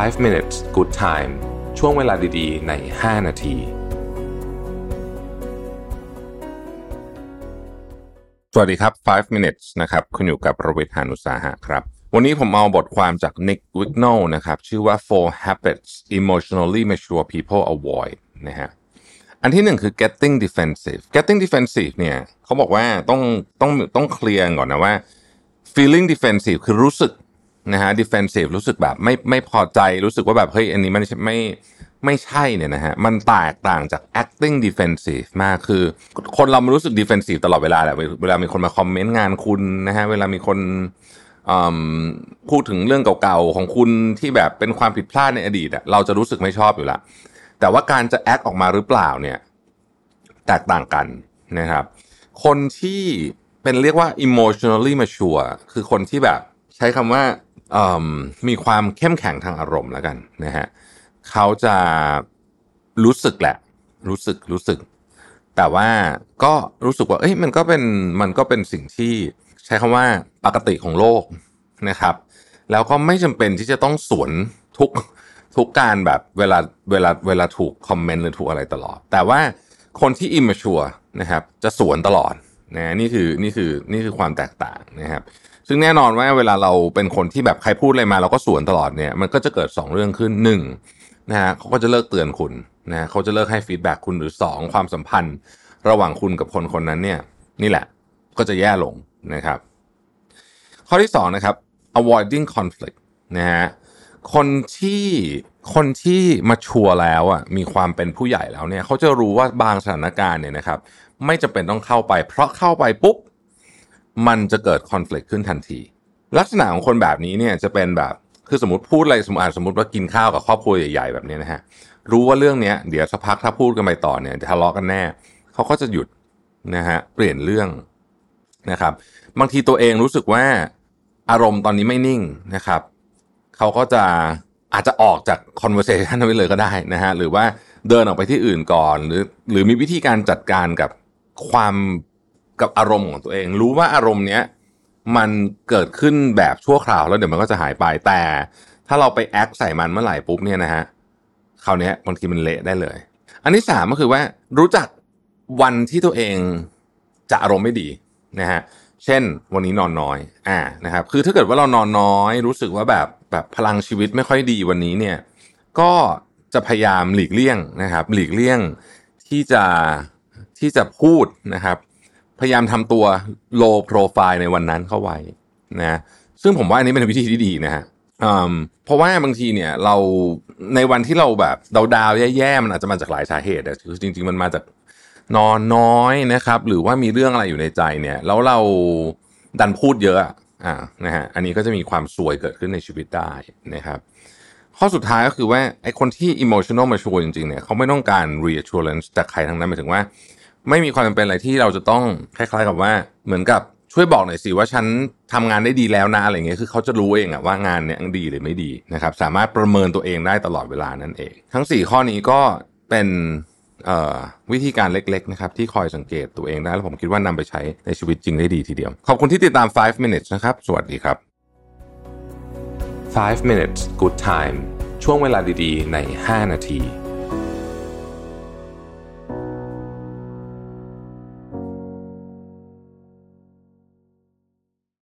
5 minutes good time ช่วงเวลาดีๆ ใน 5 นาที สวัสดีครับ 5 minutes นะครับ คุณอยู่กับประวิทยานุสาหะครับ วันนี้ผมเอาบทความจาก Nick Wignall นะครับ ชื่อว่า four habits emotionally mature people avoid นะฮะอันที่หนึ่งคือ getting defensive getting defensive เนี่ยเขาบอกว่าต้องต้องต้องเคลียร์ก่อนนะว่า feeling defensive คือรู้สึก นะฮะ defensive รู้สึกแบบไม่ไม่พอใจรู้สึกว่าแบบเฮ้ยอันนี้มันไม่ไม่ใช่เนี่ยนะฮะ มันแตกต่างจาก acting defensive มากคือ คนเรามันรู้สึก defensive ตลอดเวลาแหละเวลามีคนมาคอมเมนต์งานคุณนะฮะ เวลามีคนพูดถึงเรื่องเก่าๆของคุณที่แบบเป็นความผิดพลาดในอดีตอะเราจะรู้สึกไม่ชอบอยู่ละแต่ว่าการจะ act ออกมาหรือเปล่าเนี่ย แตกต่างกันนะครับ คนที่เป็นเรียกว่า emotionally mature คือคนที่แบบใช้คำว่า มีความเข้มแข็งทางอารมณ์แล้วกันนะฮะเขาจะรู้สึกแหละ รู้สึกรู้สึก แต่ว่าก็รู้สึกว่า เอ้ยมันก็เป็นมันก็เป็นสิ่งที่ใช้คำว่าปกติของโลกนะครับ แล้วก็ไม่จำเป็นที่จะต้องสวนทุกทุกการแบบเวลาเวลาเวลาถูกคอมเมนต์หรือถูกอะไรตลอด แต่ว่าคนที่อิมมชัวนะครับ จะสวนตลอดนะนี่คือนี่คือนี่คือความแตกต่างนะครับ ซึ่งแน่นอนว่าเวลาเราเป็นคนที่แบบใครพูดอะไรมาเราก็สวนตลอดเนี่ยมันก็จะเกิด 2 เรื่องขึ้น1นะฮะเขาก็จะเลิกเตือนคุณนะเขาจะเลิกให้ feedback คุณหรือ 2 ความสัมพันธ์ ระหว่างคุณกับคนคนนั้นเนี่ย นี่แหละก็จะแย่ลงนะครับ ข้อที่2นะครับ avoiding conflict นะฮะคนที่คนที่มาชัวร์แล้วอะมีความเป็นผู้ใหญ่แล้วเนี่ยเขาจะรู้ว่าบางสถานการณ์เนี่ยนะครับ ไม่จำเป็นต้องเข้าไป เพราะเข้าไปปุ๊บ มันจะเกิดคอน FLICT ขึ้นทันที ลักษณะของคนแบบนี้เนี่ยจะเป็นแบบคือสมมติพูดอะไรสมมติสมมติว่ากินข้าวกับครอบครัวใหญ่ๆแบบนี้นะฮะรู้ว่าเรื่องนี้เดี๋ยวสักพักถ้าพูดกันไปต่อเนี่ยจะทะเลาะกันแน่เขาก็จะหยุดนะฮะเปลี่ยนเรื่องนะครับบางทีตัวเองรู้สึกว่าอารมณ์ตอนนี้ไม่นิ่งนะครับเขาก็จะอาจจะออกจาก conversation นั้นไปเลยก็ได้นะฮะหรือว่าเดินออกไปที่อื่นก่อน หรือหรือมีวิธีการจัดการกับความ กับอารมณ์ของตัวเอง รู้ว่าอารมณ์เนี้ยมันเกิดขึ้นแบบชั่วคราวแล้วเดี๋ยวมันก็จะหายไปแต่ ถ้าเราไปแอคใส่มันเมื่อไหร่ปุ๊บเนี่ยนะฮะคราวนี้บางทีมันเละได้เลย อันที่สามก็คือว่ารู้จักวันที่ตัวเองจะอารมณ์ไม่ดีนะฮะเช่นวันนี้นอนน้อยอ่านะครับคือถ้าเกิดว่าเรานอนน้อย รู้สึกว่าแบบแบบพลังชีวิตไม่ค่อยดีวันนี้เนี่ยก็จะพยายามหลีกเลี่ยงนะครับ หลีกเลี่ยงที่จะที่จะพูดนะครับ พยายามทำตัว low profile ในวันนั้นเข้าไว้นะซึ่งผมว่าอันนี้เป็นวิธีที่ดีนะฮะเพราะว่าบางทีเนี่ยเราในวันที่เราแบบดาวดาวแย่ๆมันอาจจะมาจากหลายสาเหตุคือจริง ๆ มันมาจากนอนน้อยนะครับ หรือว่ามีเรื่องอะไรอยู่ในใจเนี่ย แล้วเราดันพูดเยอะอ่านะฮะอันนี้ก็จะมีความซวยเกิดขึ้นในชีวิตได้นะครับ ข้อสุดท้ายก็คือว่าไอ้คนที่ emotional mature จริงๆเนี่ยเขาไม่ต้องการ reassurance จากใครทั้งนั้นหมายถึงว่า ไม่มีความจำเป็นอะไรที่เราจะต้องคล้ายๆกับว่า เหมือนกับช่วยบอกหน่อยสิว่าฉันทำงานได้ดีแล้วนะอะไรเงี้ยคือเขาจะรู้เองอะว่างานเนี้ยดีหรือไม่ดีนะครับสามารถประเมินตัวเองได้ตลอดเวลานั่นเอง ทั้ง 4 ข้อนี้ก็เป็นวิธีการเล็กๆนะครับที่คอยสังเกตตัวเองได้แล้วผมคิดว่านำไปใช้ในชีวิตจริงได้ดีทีเดียว ขอบคุณที่ติดตาม 5 minutes นะครับ สวัสดีครับ 5 minutes good time ช่วงเวลาดีๆ ใน 5 นาที